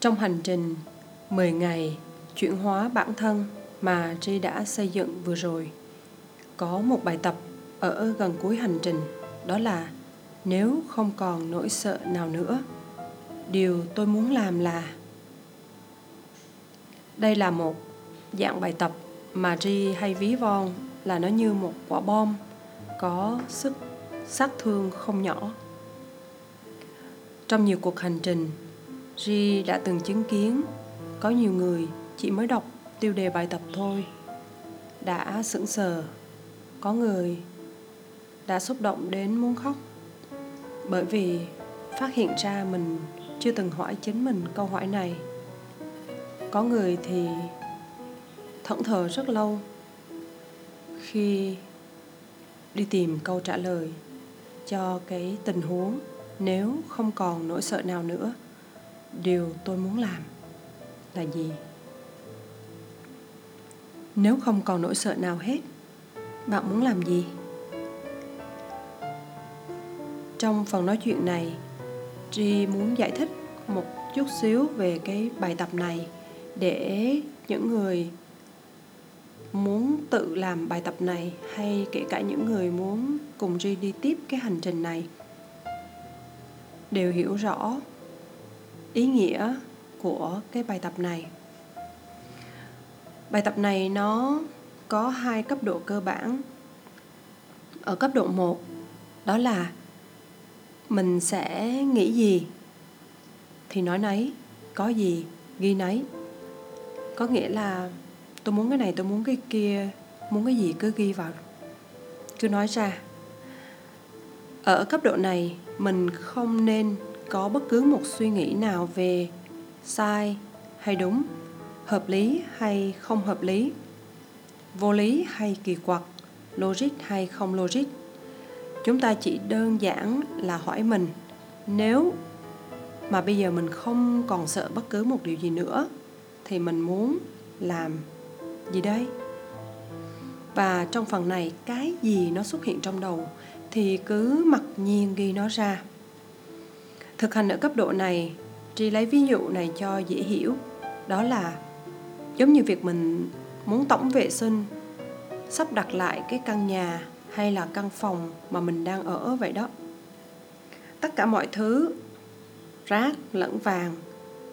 Trong hành trình 10 ngày chuyển hóa bản thân mà Tri đã xây dựng vừa rồi, có một bài tập ở gần cuối hành trình, đó là nếu không còn nỗi sợ nào nữa, điều tôi muốn làm là đây là một dạng bài tập mà Ri hay ví von là nó như một quả bom có sức sát thương không nhỏ. Trong nhiều cuộc hành trình, Ri đã từng chứng kiến. Có nhiều người chỉ mới đọc tiêu đề bài tập thôi. Đã sững sờ. Có người đã xúc động đến muốn khóc. Bởi vì phát hiện ra mình chưa từng hỏi chính mình câu hỏi này. Có người thì thẫn thờ rất lâu. Khi đi tìm câu trả lời cho cái tình huống, nếu không còn nỗi sợ nào nữa điều tôi muốn làm là gì? Nếu không còn nỗi sợ nào hết, bạn muốn làm gì? Trong phần nói chuyện này, Tri muốn giải thích một chút xíu về cái bài tập này để những người muốn tự làm bài tập này hay kể cả những người muốn cùng Tri đi tiếp cái hành trình này đều hiểu rõ ý nghĩa của cái bài tập này. Bài tập này nó có hai cấp độ cơ bản. Ở cấp độ 1 đó là mình sẽ nghĩ gì thì nói nấy, có gì ghi nấy. Có nghĩa là tôi muốn cái này, tôi muốn cái kia, muốn cái gì cứ ghi vào, cứ nói ra. Ở cấp độ này, mình không nên có bất cứ một suy nghĩ nào về sai hay đúng, hợp lý hay không hợp lý, vô lý hay kỳ quặc, logic hay không logic. Chúng ta chỉ đơn giản là hỏi mình, nếu mà bây giờ mình không còn sợ bất cứ một điều gì nữa, thì mình muốn làm gì đây? Và trong phần này, cái gì nó xuất hiện trong đầu thì cứ mặc nhiên ghi nó ra thực hành ở cấp độ này, tri lấy ví dụ này cho dễ hiểu. Đó là, giống như việc mình muốn tổng vệ sinh, sắp đặt lại cái căn nhà hay là căn phòng mà mình đang ở vậy đó. Tất cả mọi thứ, rác lẫn vàng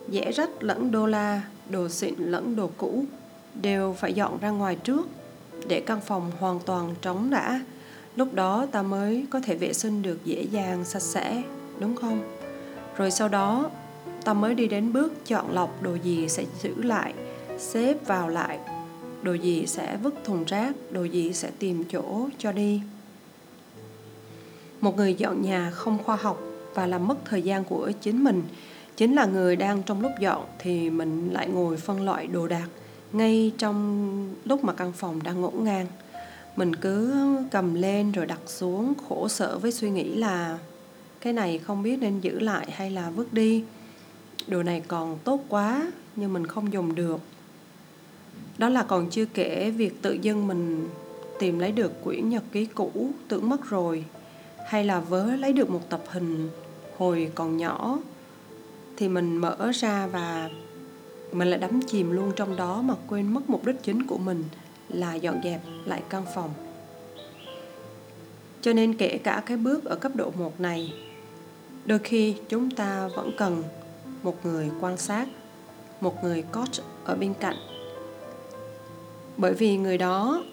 dễ rách lẫn đô la, đồ xịn lẫn đồ cũ đều phải dọn ra ngoài trước để căn phòng hoàn toàn trống đã. Lúc đó ta mới có thể vệ sinh được dễ dàng, sạch sẽ, đúng không? Rồi sau đó, ta mới đi đến bước chọn lọc đồ gì sẽ giữ lại, xếp vào lại. Đồ gì sẽ vứt thùng rác, đồ gì sẽ tìm chỗ cho đi. Một người dọn nhà không khoa học và làm mất thời gian của chính mình, chính là người đang trong lúc dọn thì mình lại ngồi phân loại đồ đạc ngay trong lúc mà căn phòng đang ngổn ngang. Mình cứ cầm lên rồi đặt xuống, khổ sở với suy nghĩ là cái này không biết nên giữ lại hay là vứt đi. Đồ này còn tốt quá, nhưng mình không dùng được. Đó là còn chưa kể việc tự dưng mình tìm lấy được quyển nhật ký cũ, tưởng mất rồi. Hay là vớ lấy được một tập hình hồi còn nhỏ, thì mình mở ra và mình lại đắm chìm luôn trong đó mà quên mất mục đích chính của mình là dọn dẹp lại căn phòng. Cho nên kể cả cái bước ở cấp độ 1 này đôi khi chúng ta vẫn cần một người quan sát, một người coach ở bên cạnh. Bởi vì người đó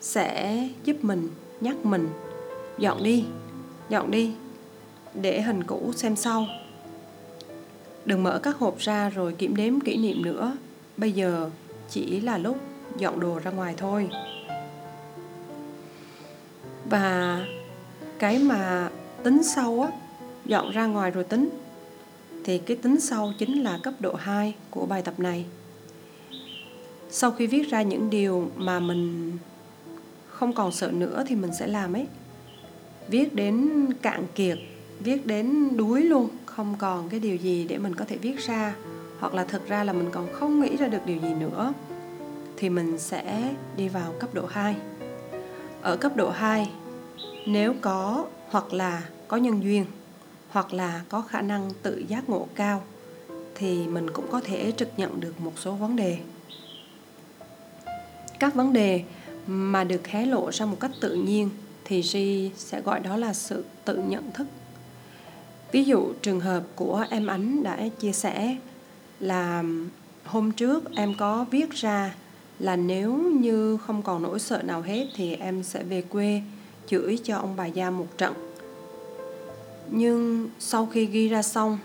sẽ giúp mình, nhắc mình, dọn đi dọn đi, để hình cũ xem sau. Đừng mở các hộp ra rồi kiểm đếm kỷ niệm nữa. Bây giờ chỉ là lúc dọn đồ ra ngoài thôi. Và cái mà tính sau á dọn ra ngoài rồi tính. Thì cái tính sau chính là cấp độ 2 của bài tập này. Sau khi viết ra những điều mà mình không còn sợ nữa thì mình sẽ làm ấy. Viết đến cạn kiệt viết đến đuối luôn không còn cái điều gì để mình có thể viết ra. Hoặc là thực ra là mình còn không nghĩ ra được điều gì nữa thì mình sẽ đi vào cấp độ 2. Ở cấp độ 2, nếu có hoặc là có nhân duyên hoặc là có khả năng tự giác ngộ cao, thì mình cũng có thể trực nhận được một số vấn đề các vấn đề mà được hé lộ ra một cách tự nhiên thì Ri sẽ gọi đó là sự tự nhận thức. Ví dụ, trường hợp của em Ánh đã chia sẻ là hôm trước em có viết ra là nếu như không còn nỗi sợ nào hết thì em sẽ về quê chửi cho ông bà già một trận. Nhưng sau khi ghi ra xong,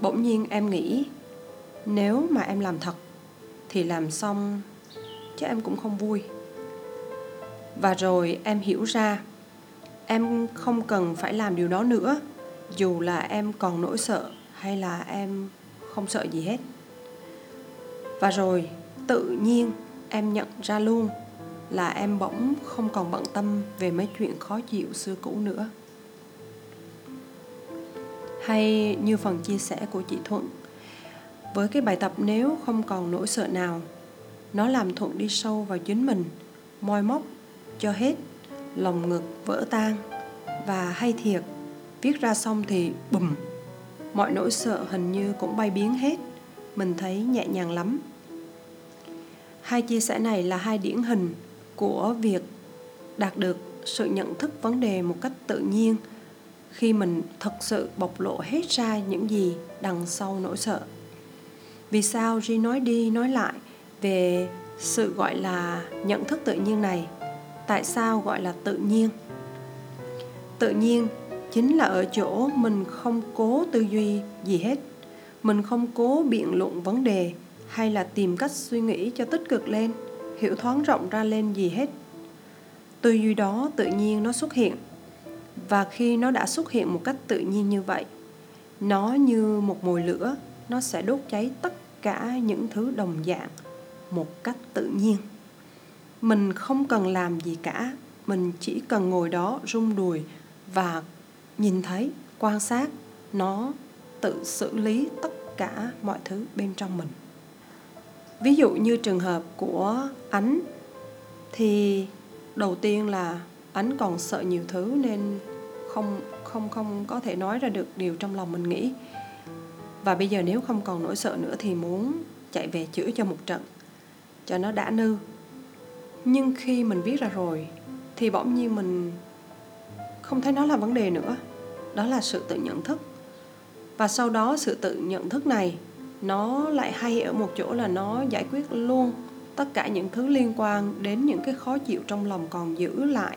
bỗng nhiên em nghĩ nếu mà em làm thật thì làm xong chứ em cũng không vui. Và rồi em hiểu ra em không cần phải làm điều đó nữa dù là em còn nỗi sợ hay là em không sợ gì hết. Và rồi tự nhiên em nhận ra luôn là em bỗng không còn bận tâm về mấy chuyện khó chịu xưa cũ nữa hay như phần chia sẻ của chị thuận. Với cái bài tập nếu không còn nỗi sợ nào, nó làm thuận đi sâu vào chính mình, moi móc cho hết, lòng ngực vỡ tan và hay thiệt, viết ra xong thì bùm, mọi nỗi sợ hình như cũng bay biến hết, mình thấy nhẹ nhàng lắm. Hai chia sẻ này là hai điển hình của việc đạt được sự nhận thức vấn đề một cách tự nhiên khi mình thật sự bộc lộ hết ra những gì đằng sau nỗi sợ. Vì sao Ri nói đi, nói lại về sự gọi là nhận thức tự nhiên này? Tại sao gọi là tự nhiên? Tự nhiên chính là ở chỗ mình không cố tư duy gì hết. Mình không cố biện luận vấn đề hay là tìm cách suy nghĩ cho tích cực lên, hiểu thoáng rộng ra lên gì hết. Tư duy đó tự nhiên nó xuất hiện và khi nó đã xuất hiện một cách tự nhiên như vậy, nó như một mồi lửa, nó sẽ đốt cháy tất cả những thứ đồng dạng một cách tự nhiên. Mình không cần làm gì cả, mình chỉ cần ngồi đó rung đùi và nhìn thấy, quan sát nó tự xử lý tất cả mọi thứ bên trong mình. Ví dụ như trường hợp của ánh, thì đầu tiên là ánh còn sợ nhiều thứ nên không không không có thể nói ra được điều trong lòng mình nghĩ. Và bây giờ nếu không còn nỗi sợ nữa thì muốn chạy về chữa cho một trận, cho nó đã nư. Nhưng khi mình viết ra rồi thì bỗng nhiên mình không thấy nó là vấn đề nữa. Đó là sự tự nhận thức. Và sau đó sự tự nhận thức này, nó lại hay ở một chỗ là nó giải quyết luôn tất cả những thứ liên quan đến những cái khó chịu trong lòng còn giữ lại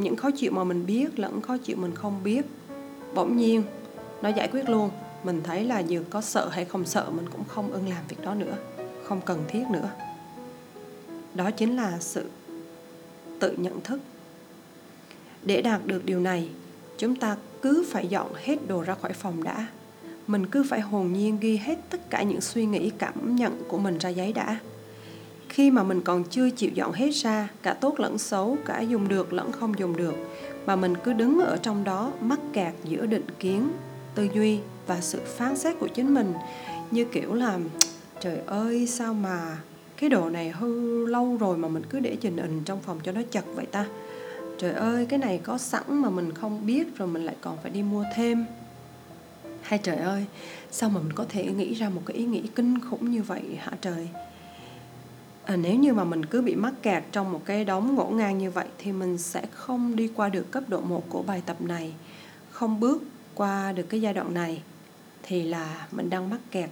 những khó chịu mà mình biết lẫn khó chịu mình không biết. Bỗng nhiên, nó giải quyết luôn. Mình thấy là dù có sợ hay không sợ, mình cũng không ưng làm việc đó nữa, không cần thiết nữa. Đó chính là sự tự nhận thức. Để đạt được điều này, chúng ta cứ phải dọn hết đồ ra khỏi phòng đã. Mình cứ phải hồn nhiên ghi hết tất cả những suy nghĩ, cảm nhận của mình ra giấy đã khi mà mình còn chưa chịu dọn hết ra, cả tốt lẫn xấu, cả dùng được lẫn không dùng được, mà mình cứ đứng ở trong đó mắc kẹt giữa định kiến, tư duy và sự phán xét của chính mình, như kiểu là, trời ơi, sao mà cái đồ này hư lâu rồi mà mình cứ để trình hình trong phòng cho nó chật vậy ta? Trời ơi, cái này có sẵn mà mình không biết rồi mình lại còn phải đi mua thêm. Hay trời ơi, sao mà mình có thể nghĩ ra một cái ý nghĩ kinh khủng như vậy hả trời? À, nếu như mà mình cứ bị mắc kẹt trong một cái đống ngổn ngang như vậy thì mình sẽ không đi qua được cấp độ 1 của bài tập này không bước qua được cái giai đoạn này thì là mình đang mắc kẹt.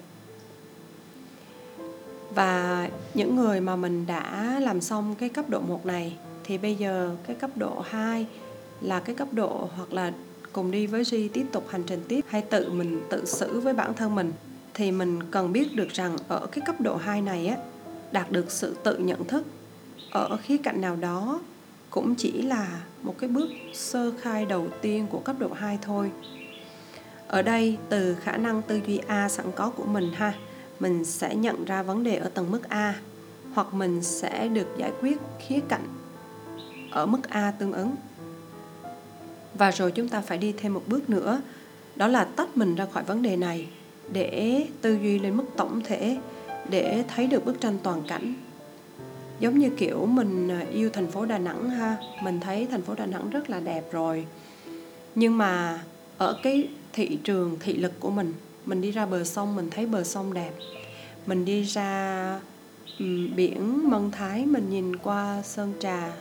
Và những người mà mình đã làm xong cái cấp độ 1 này thì bây giờ cái cấp độ 2 là cái cấp độ hoặc là cùng đi với Ri tiếp tục hành trình tiếp hay tự mình tự xử với bản thân mình thì mình cần biết được rằng ở cái cấp độ 2 này á đạt được sự tự nhận thức ở khía cạnh nào đó cũng chỉ là một cái bước sơ khai đầu tiên của cấp độ 2 thôi. Ở đây từ khả năng tư duy A sẵn có của mình ha, mình sẽ nhận ra vấn đề ở tầng mức A hoặc mình sẽ được giải quyết khía cạnh ở mức A tương ứng. Và rồi chúng ta phải đi thêm một bước nữa, đó là tách mình ra khỏi vấn đề này để tư duy lên mức tổng thể để thấy được bức tranh toàn cảnh. Giống như kiểu mình ờ, yêu thành phố Đà Nẵng ha, mình thấy thành phố Đà Nẵng rất là đẹp rồi. Nhưng mà ở cái thị trường thị lực của mình mình đi ra bờ sông mình thấy bờ sông đẹp mình đi ra biển mân thái mình nhìn qua sơn trà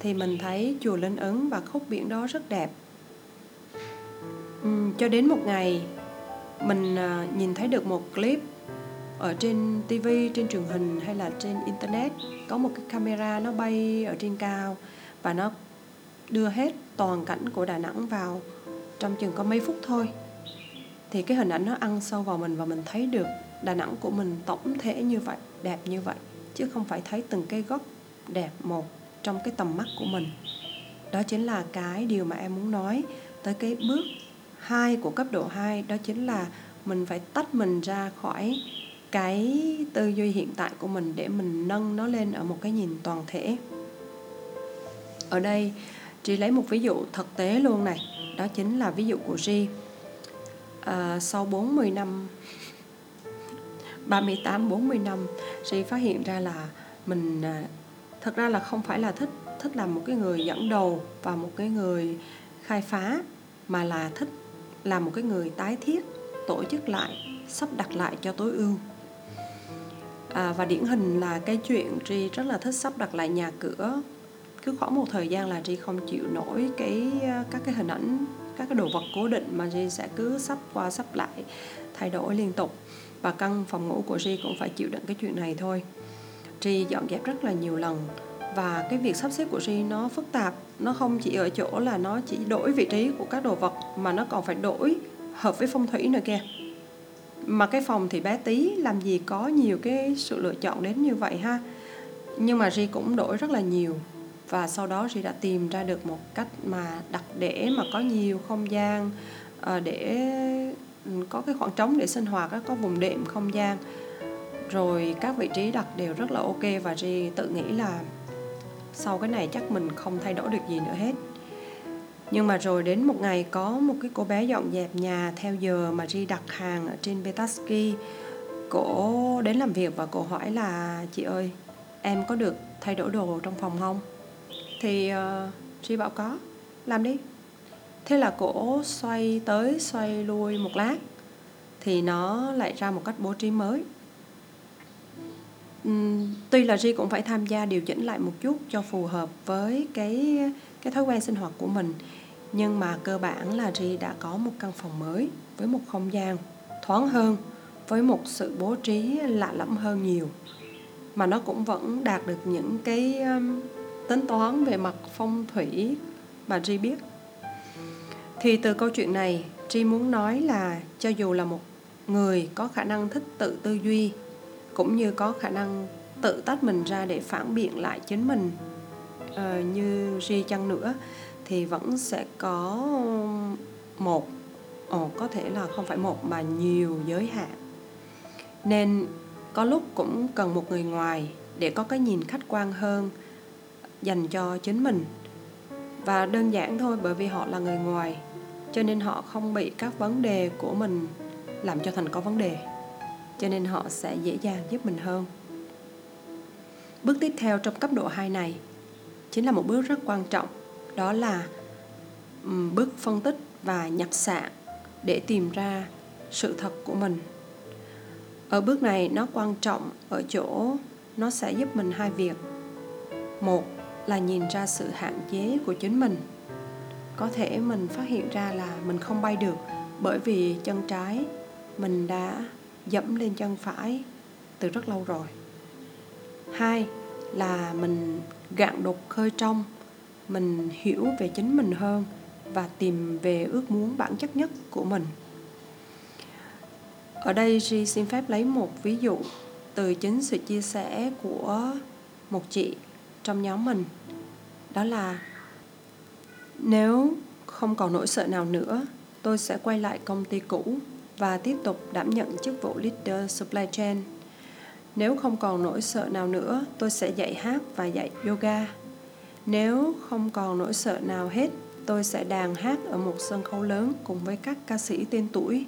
thì mình thấy chùa linh ứng và khúc biển đó rất đẹp cho đến một ngày mình ờ, nhìn thấy được một clip ở trên TV, trên truyền hình hay là trên internet có một cái camera nó bay ở trên cao và nó đưa hết toàn cảnh của Đà Nẵng vào trong chừng có mấy phút thôi. Thì cái hình ảnh nó ăn sâu vào mình và mình thấy được Đà Nẵng của mình tổng thể như vậy đẹp như vậy chứ không phải thấy từng cái góc đẹp một trong cái tầm mắt của mình. Đó chính là cái điều mà em muốn nói tới cái bước hai của cấp độ 2 đó chính là mình phải tách mình ra khỏi cái tư duy hiện tại của mình để mình nâng nó lên ở một cái nhìn toàn thể. Ở đây chị lấy một ví dụ thực tế luôn này đó chính là ví dụ của Ri à, sau 40 năm 38 40 năm Ri phát hiện ra là mình à, thật ra là không phải là thích thích làm một cái người dẫn đầu và một cái người khai phá mà là thích làm một cái người tái thiết tổ chức lại sắp đặt lại cho tối ưu à, và điển hình là cái chuyện Ri rất là thích sắp đặt lại nhà cửa. Cứ khoảng một thời gian là Ri không chịu nổi cái à, các cái hình ảnh các cái đồ vật cố định mà Ri sẽ cứ sắp qua sắp lại thay đổi liên tục. Và căn phòng ngủ của Ri cũng phải chịu đựng cái chuyện này thôi. Ri dọn dẹp rất là nhiều lần. Và cái việc sắp xếp của Ri nó phức tạp. Nó không chỉ ở chỗ là nó chỉ đổi vị trí của các đồ vật mà nó còn phải đổi hợp với phong thủy nữa kìa mà cái phòng thì bé tí, làm gì có nhiều cái sự lựa chọn đến như vậy ha. Nhưng mà Ri cũng đổi rất là nhiều. Và sau đó Ri đã tìm ra được một cách mà đặt để mà có nhiều không gian ờ, để ừ, có cái khoảng trống để sinh hoạt có vùng đệm không gian. Rồi các vị trí đặt đều rất là ok và Ri tự nghĩ là sau cái này chắc mình không thay đổi được gì nữa hết nhưng mà rồi đến một ngày có một cái cô bé dọn dẹp nhà theo giờ mà Ri đặt hàng ở trên Betaski cổ đến làm việc và cổ hỏi là chị ơi em có được thay đổi đồ trong phòng không? Thì uh, Ri bảo có. Làm đi. Thế là cổ xoay tới xoay lui một lát thì nó lại ra một cách bố trí mới tuy là Ri cũng phải tham gia điều chỉnh lại một chút cho phù hợp với cái cái thói quen sinh hoạt của mình. Nhưng mà cơ bản là Ri đã có một căn phòng mới với một không gian thoáng hơn với một sự bố trí lạ lẫm hơn nhiều. Mà nó cũng vẫn đạt được những cái um, tính toán về mặt phong thủy mà Ri biết. Thì từ câu chuyện này Ri muốn nói là cho dù là một người có khả năng thích tự tư duy cũng như có khả năng tự tách mình ra để phản biện lại chính mình. Uh, như Ri chăng nữa thì vẫn sẽ có một ồ có thể là không phải một mà nhiều giới hạn. Nên có lúc cũng cần một người ngoài để có cái nhìn khách quan hơn dành cho chính mình. Và đơn giản thôi bởi vì họ là người ngoài cho nên họ không bị các vấn đề của mình làm cho thành có vấn đề cho nên họ sẽ dễ dàng giúp mình hơn. Bước tiếp theo trong cấp độ 2 này chính là một bước rất quan trọng, đó là bước phân tích và nhập sạn để tìm ra sự thật của mình. Ở bước này nó quan trọng ở chỗ nó sẽ giúp mình hai việc. Một là nhìn ra sự hạn chế của chính mình. Có thể mình phát hiện ra là mình không bay được bởi vì chân trái mình đã dẫm lên chân phải từ rất lâu rồi. Hai là mình gạn đục khơi trong, mình hiểu về chính mình hơn và tìm về ước muốn bản chất nhất của mình. Ở đây G xin phép lấy một ví dụ từ chính sự chia sẻ của một chị trong nhóm mình. Đó là, nếu không còn nỗi sợ nào nữa, tôi sẽ quay lại công ty cũ và tiếp tục đảm nhận chức vụ leader supply chain nếu không còn nỗi sợ nào nữa tôi sẽ dạy hát và dạy yoga nếu không còn nỗi sợ nào hết, tôi sẽ đàn hát ở một sân khấu lớn cùng với các ca sĩ tên tuổi.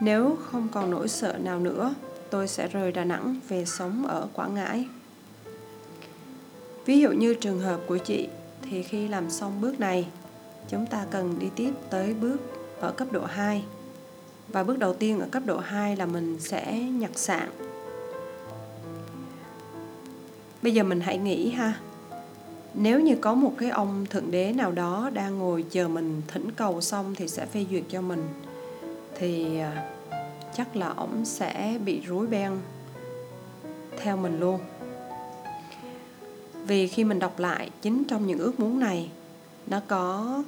Nếu không còn nỗi sợ nào nữa, tôi sẽ rời Đà Nẵng về sống ở Quảng Ngãi. Ví dụ như trường hợp của chị thì khi làm xong bước này, chúng ta cần đi tiếp tới bước ở cấp độ 2 và bước đầu tiên ở cấp độ 2 là mình sẽ nhặt sạn bây giờ mình hãy nghĩ ha. Nếu như có một cái ông thượng đế nào đó đang ngồi chờ mình thỉnh cầu xong thì sẽ phê duyệt cho mình, thì à, chắc là ổng sẽ bị rối beng theo mình luôn. Vì khi mình đọc lại, chính trong những ước muốn này, nó có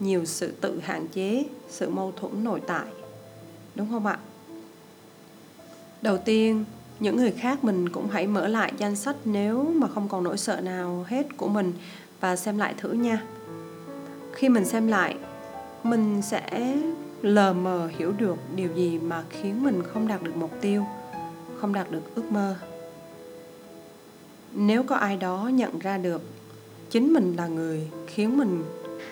nhiều sự tự hạn chế, sự mâu thuẫn nội tại đúng không ạ? Đầu tiên, những người khác mình cũng hãy mở lại danh sách nếu mà không còn nỗi sợ nào hết của mình và xem lại thử nha. Khi mình xem lại, mình sẽ lờ mờ hiểu được điều gì mà khiến mình không đạt được mục tiêu, không đạt được ước mơ. Nếu có ai đó nhận ra được chính mình là người khiến mình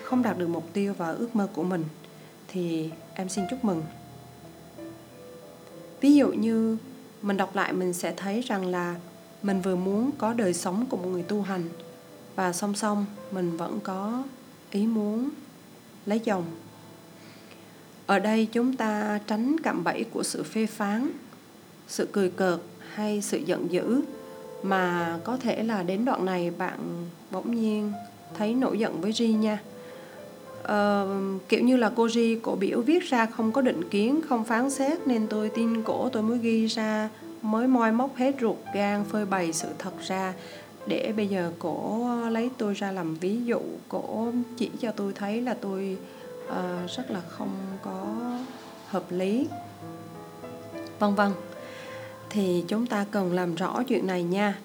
không đạt được mục tiêu và ước mơ của mình, thì em xin chúc mừng ví dụ như mình đọc lại mình sẽ thấy rằng là mình vừa muốn có đời sống của một người tu hành và song song mình vẫn có ý muốn lấy chồng. Ở đây chúng ta tránh cạm bẫy của sự phê phán, sự cười cợt hay sự giận dữ mà có thể là đến đoạn này bạn bỗng nhiên thấy nổi giận với Ri nha uh, kiểu như là cô Ri cổ biểu viết ra không có định kiến không phán xét nên tôi tin cổ tôi mới ghi ra mới moi móc hết ruột gan phơi bày sự thật ra. Để bây giờ cổ lấy tôi ra làm ví dụ cổ chỉ cho tôi thấy là tôi uh, rất là không có hợp lý. Vân vân thì chúng ta cần làm rõ chuyện này nha.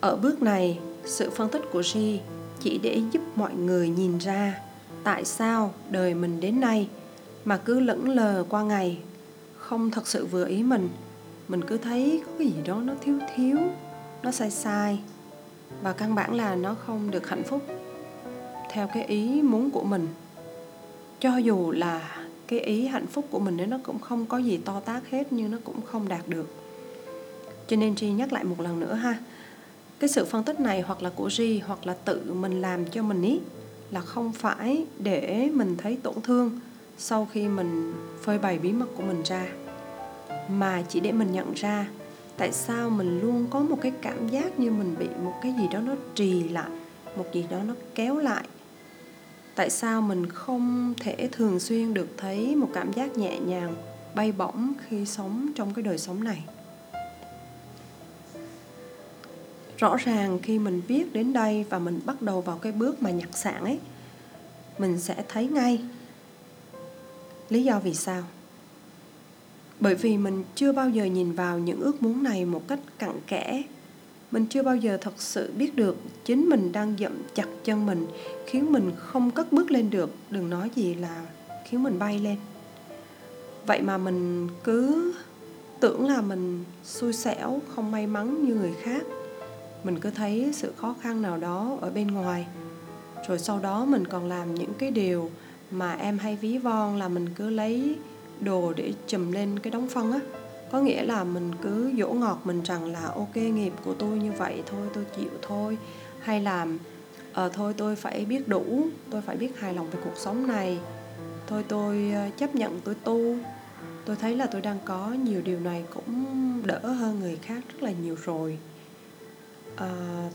Ở bước này sự phân tích của G chỉ để giúp mọi người nhìn ra tại sao đời mình đến nay mà cứ lững lờ qua ngày không thật sự vừa ý mình? Mình cứ thấy có cái gì đó nó thiếu thiếu, nó sai sai. Và căn bản là nó không được hạnh phúc theo cái ý muốn của mình. Cho dù là cái ý hạnh phúc của mình nó cũng không có gì to tác hết, nhưng nó cũng không đạt được. Cho nên Tri nhắc lại một lần nữa ha. Cái sự phân tích này hoặc là của Ri hoặc là tự mình làm cho mình ý là không phải để mình thấy tổn thương sau khi mình phơi bày bí mật của mình ra, mà chỉ để mình nhận ra tại sao mình luôn có một cái cảm giác như mình bị một cái gì đó nó trì lại, một gì đó nó kéo lại. Tại sao mình không thể thường xuyên được thấy một cảm giác nhẹ nhàng, bay bổng khi sống trong cái đời sống này? Rõ ràng khi mình viết đến đây và mình bắt đầu vào cái bước mà nhặt sạn ấy, mình sẽ thấy ngay. Lý do vì sao? Bởi vì mình chưa bao giờ nhìn vào những ước muốn này một cách cặn kẽ. Mình chưa bao giờ thật sự biết được chính mình đang dậm chặt chân mình, khiến mình không cất bước lên được. Đừng nói gì là khiến mình bay lên. Vậy mà mình cứ tưởng là mình xui xẻo, không may mắn như người khác mình cứ thấy sự khó khăn nào đó ở bên ngoài. Rồi sau đó mình còn làm những cái điều mà em hay ví von là mình cứ lấy đồ để chùm lên cái đống phân á. Có nghĩa là mình cứ dỗ ngọt mình rằng là, ok, nghiệp của tôi như vậy, thôi tôi chịu thôi. Hay là ờ thôi tôi phải biết đủ, tôi phải biết hài lòng về cuộc sống này. Thôi tôi ờ, chấp nhận tôi tu. Tôi thấy là tôi đang có nhiều điều này cũng đỡ hơn người khác rất là nhiều rồi à,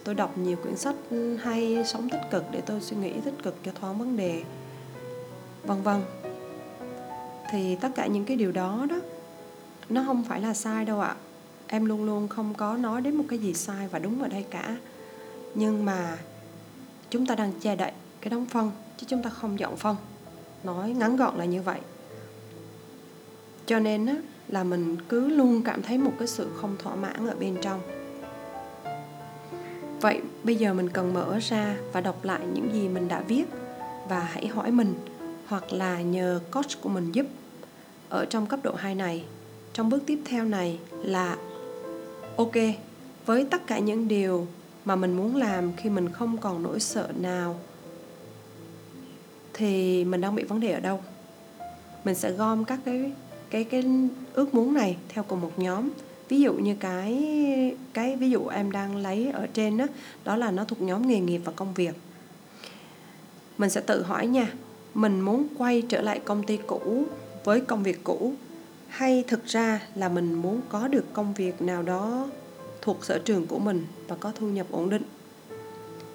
tôi đọc nhiều quyển sách hay sống tích cực để tôi suy nghĩ tích cực cho thoáng vấn đề vân vân. Thì tất cả những cái điều đó đó nó không phải là sai đâu ạ. Em luôn luôn không có nói đến một cái gì sai và đúng ở đây cả. Nhưng mà chúng ta đang che đậy cái đóng phân chứ chúng ta không dọn phân. Nói ngắn gọn là như vậy. Cho nên á, là mình cứ luôn cảm thấy một cái sự không thỏa mãn ở bên trong vậy bây giờ mình cần mở ra và đọc lại những gì mình đã viết và hãy hỏi mình hoặc là nhờ coach của mình giúp. Ở trong cấp độ 2 này, trong bước tiếp theo này là, ok, với tất cả những điều mà mình muốn làm khi mình không còn nỗi sợ nào, thì mình đang bị vấn đề ở đâu? Mình sẽ gom các cái cái cái ước muốn này theo cùng một nhóm ví dụ như cái cái ví dụ em đang lấy ở trên đó đó là nó thuộc nhóm nghề nghiệp và công việc. Mình sẽ tự hỏi nha, mình muốn quay trở lại công ty cũ với công việc cũ hay thực ra là mình muốn có được công việc nào đó thuộc sở trường của mình và có thu nhập ổn định?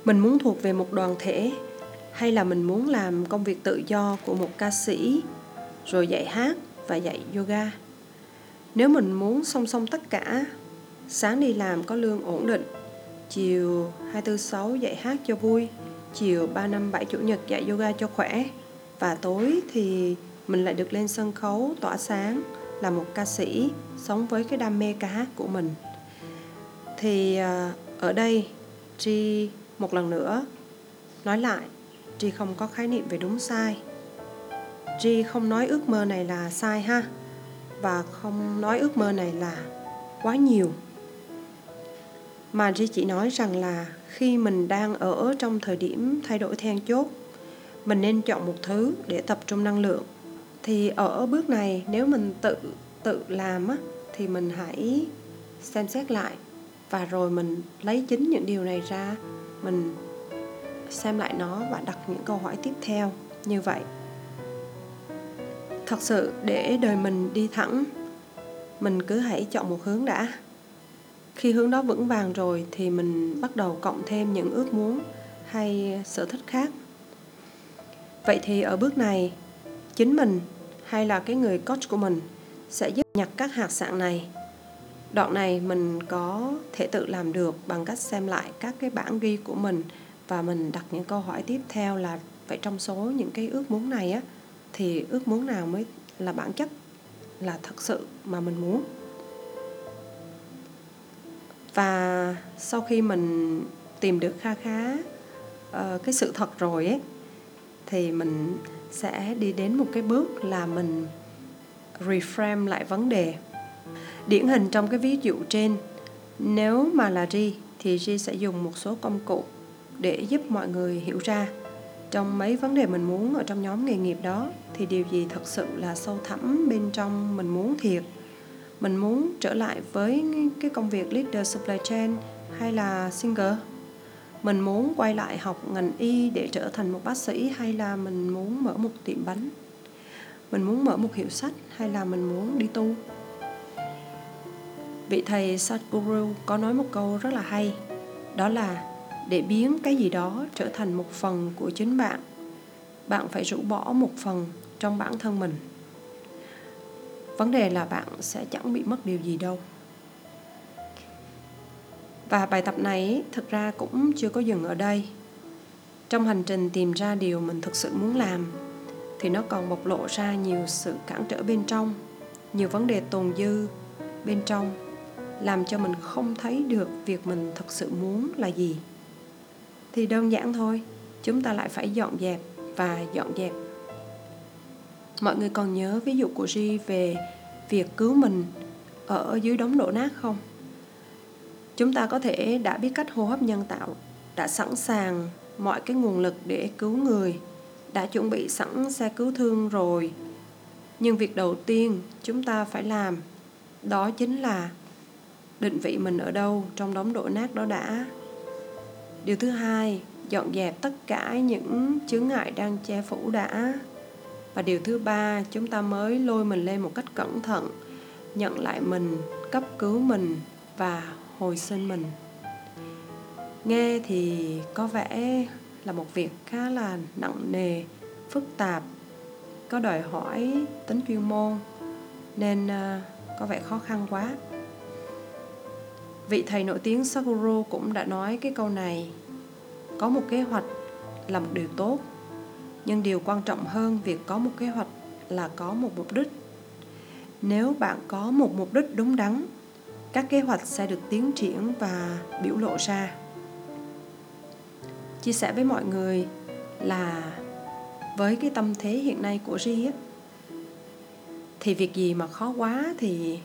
Mình muốn thuộc về một đoàn thể hay là mình muốn làm công việc tự do của một ca sĩ, rồi dạy hát và dạy yoga? Nếu mình muốn song song tất cả, sáng đi làm có lương ổn định. Chiều 246 dạy hát cho vui. Chiều 3 năm 7 chủ nhật dạy yoga cho khỏe. Và tối thì mình lại được lên sân khấu tỏa sáng, là một ca sĩ sống với cái đam mê ca hát của mình. Thì à, ở đây Tri một lần nữa nói lại, Tri không có khái niệm về đúng sai. Tri không nói ước mơ này là sai ha và không nói ước mơ này là quá nhiều. Mà Ri chỉ nói rằng là khi mình đang ở trong thời điểm thay đổi then chốt, mình nên chọn một thứ để tập trung năng lượng. Thì ở bước này, nếu mình tự tự làm á, thì mình hãy xem xét lại. Và rồi mình lấy chính những điều này ra, mình xem lại nó và đặt những câu hỏi tiếp theo. Như vậy thật sự, để đời mình đi thẳng, mình cứ hãy chọn một hướng đã. Khi hướng đó vững vàng rồi thì mình bắt đầu cộng thêm những ước muốn hay sở thích khác. Vậy thì ở bước này, chính mình hay là cái người coach của mình sẽ giúp nhặt các hạt sạn này? Đoạn này mình có thể tự làm được bằng cách xem lại các cái bản ghi của mình và mình đặt những câu hỏi tiếp theo là vậy trong số những cái ước muốn này á thì ước muốn nào mới là bản chất là thật sự mà mình muốn. Và sau khi mình tìm được kha khá uh, cái sự thật rồi ấy thì mình sẽ đi đến một cái bước là mình reframe lại vấn đề. Điển hình trong cái ví dụ trên nếu mà là Ri thì Ri sẽ dùng một số công cụ để giúp mọi người hiểu ra trong mấy vấn đề mình muốn ở trong nhóm nghề nghiệp đó, thì điều gì thật sự là sâu thẳm bên trong mình muốn thiệt? Mình muốn trở lại với cái công việc leader supply chain hay là singer? Mình muốn quay lại học ngành y để trở thành một bác sĩ hay là mình muốn mở một tiệm bánh? Mình muốn mở một hiệu sách hay là mình muốn đi tu? Vị thầy Sadhguru có nói một câu rất là hay, đó là để biến cái gì đó trở thành một phần của chính bạn. Bạn phải rũ bỏ một phần trong bản thân mình. Vấn đề là bạn sẽ chẳng bị mất điều gì đâu. Và bài tập này thực ra cũng chưa có dừng ở đây. Trong hành trình tìm ra điều mình thực sự muốn làm, thì nó còn bộc lộ ra nhiều sự cản trở bên trong, nhiều vấn đề tồn dư bên trong, làm cho mình không thấy được việc mình thực sự muốn là gì thì đơn giản thôi, chúng ta lại phải dọn dẹp và dọn dẹp. Mọi người còn nhớ ví dụ của Ri về việc cứu mình ở dưới đống đổ nát không? Chúng ta có thể đã biết cách hô hấp nhân tạo đã sẵn sàng mọi cái nguồn lực để cứu người, đã chuẩn bị sẵn xe cứu thương rồi. Nhưng việc đầu tiên chúng ta phải làm đó chính là định vị mình ở đâu trong đống đổ nát đó đã điều thứ hai, dọn dẹp tất cả những chướng ngại đang che phủ đã. Và điều thứ ba, chúng ta mới lôi mình lên một cách cẩn thận, nhận lại mình, cấp cứu mình và hồi sinh mình. Nghe thì có vẻ là một việc khá là nặng nề, phức tạp, có đòi hỏi tính chuyên môn, nên à, có vẻ khó khăn quá vị thầy nổi tiếng Sakuro cũng đã nói cái câu này. Có một kế hoạch là một điều tốt, nhưng điều quan trọng hơn việc có một kế hoạch là có một mục đích. Nếu bạn có một mục đích đúng đắn, các kế hoạch sẽ được tiến triển và biểu lộ ra. Chia sẻ với mọi người là, với cái tâm thế hiện nay của Ri thì việc gì mà khó quá thì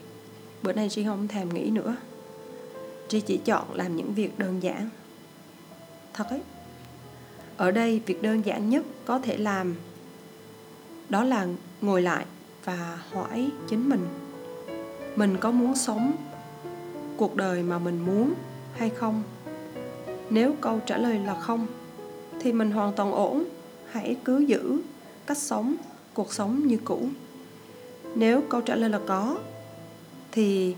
bữa nay Ri không thèm nghĩ nữa. Tri chỉ chọn làm những việc đơn giản. Thật ấy. Ở đây, việc đơn giản nhất có thể làm đó là ngồi lại và hỏi chính mình mình có muốn sống cuộc đời mà mình muốn hay không? Nếu câu trả lời là không, thì mình hoàn toàn ổn. Hãy cứ giữ cách sống, cuộc sống như cũ. Nếu câu trả lời là có, thì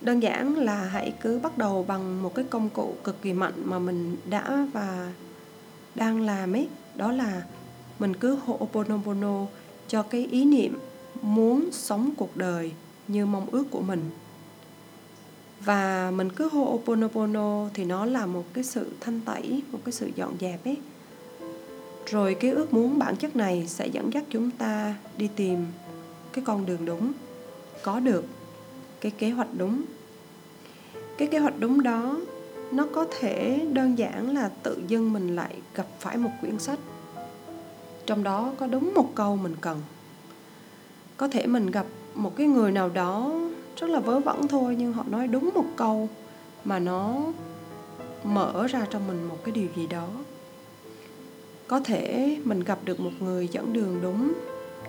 đơn giản là hãy cứ bắt đầu bằng một cái công cụ cực kỳ mạnh mà mình đã và đang làm ấy. Đó là mình cứ ho'oponopono cho cái ý niệm muốn sống cuộc đời như mong ước của mình. Và mình cứ ho'oponopono thì nó là một cái sự thanh tẩy, một cái sự dọn dẹp ấy. Rồi cái ước muốn bản chất này sẽ dẫn dắt chúng ta đi tìm cái con đường đúng, có được cái kế hoạch đúng. Cái kế hoạch đúng đó, nó có thể đơn giản là tự dưng mình lại gặp phải một quyển sách. Trong đó có đúng một câu mình cần. Có thể mình gặp một cái người nào đó rất là vớ vẩn thôi, nhưng họ nói đúng một câu mà nó mở ra trong mình một cái điều gì đó. Có thể mình gặp được một người dẫn đường đúng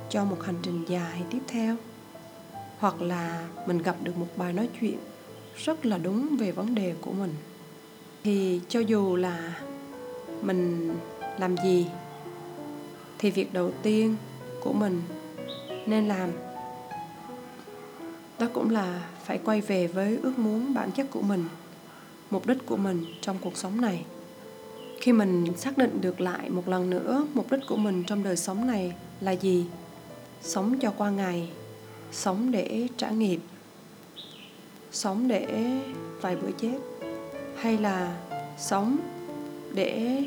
cho một hành trình dài tiếp theo hoặc là mình gặp được một bài nói chuyện rất là đúng về vấn đề của mình. Thì cho dù là mình làm gì, thì việc đầu tiên của mình nên làm, đó cũng là phải quay về với ước muốn bản chất của mình, mục đích của mình trong cuộc sống này. Khi mình xác định được lại một lần nữa mục đích của mình trong đời sống này là gì, sống cho qua ngày sống để trả nghiệp. Sống để vài bữa chết hay là sống để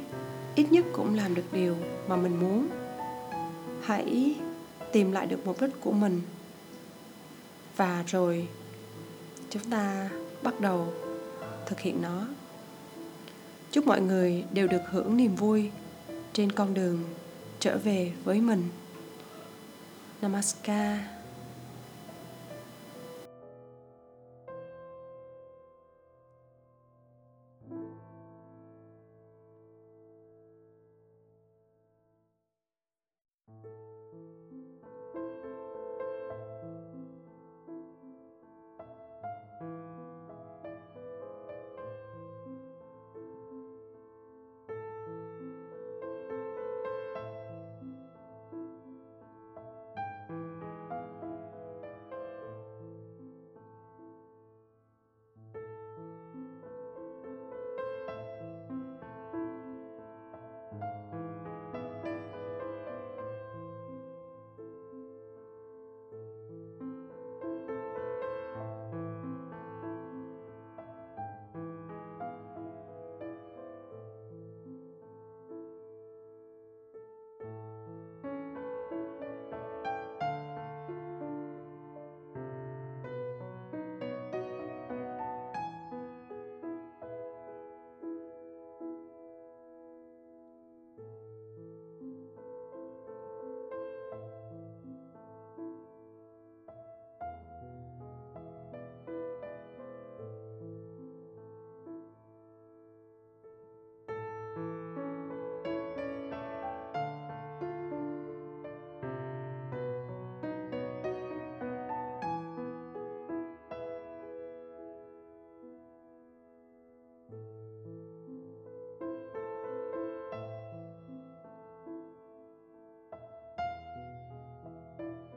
ít nhất cũng làm được điều mà mình muốn. Hãy tìm lại được mục đích của mình. Và rồi chúng ta bắt đầu thực hiện nó. Chúc mọi người đều được hưởng niềm vui trên con đường trở về với mình. Namaskar.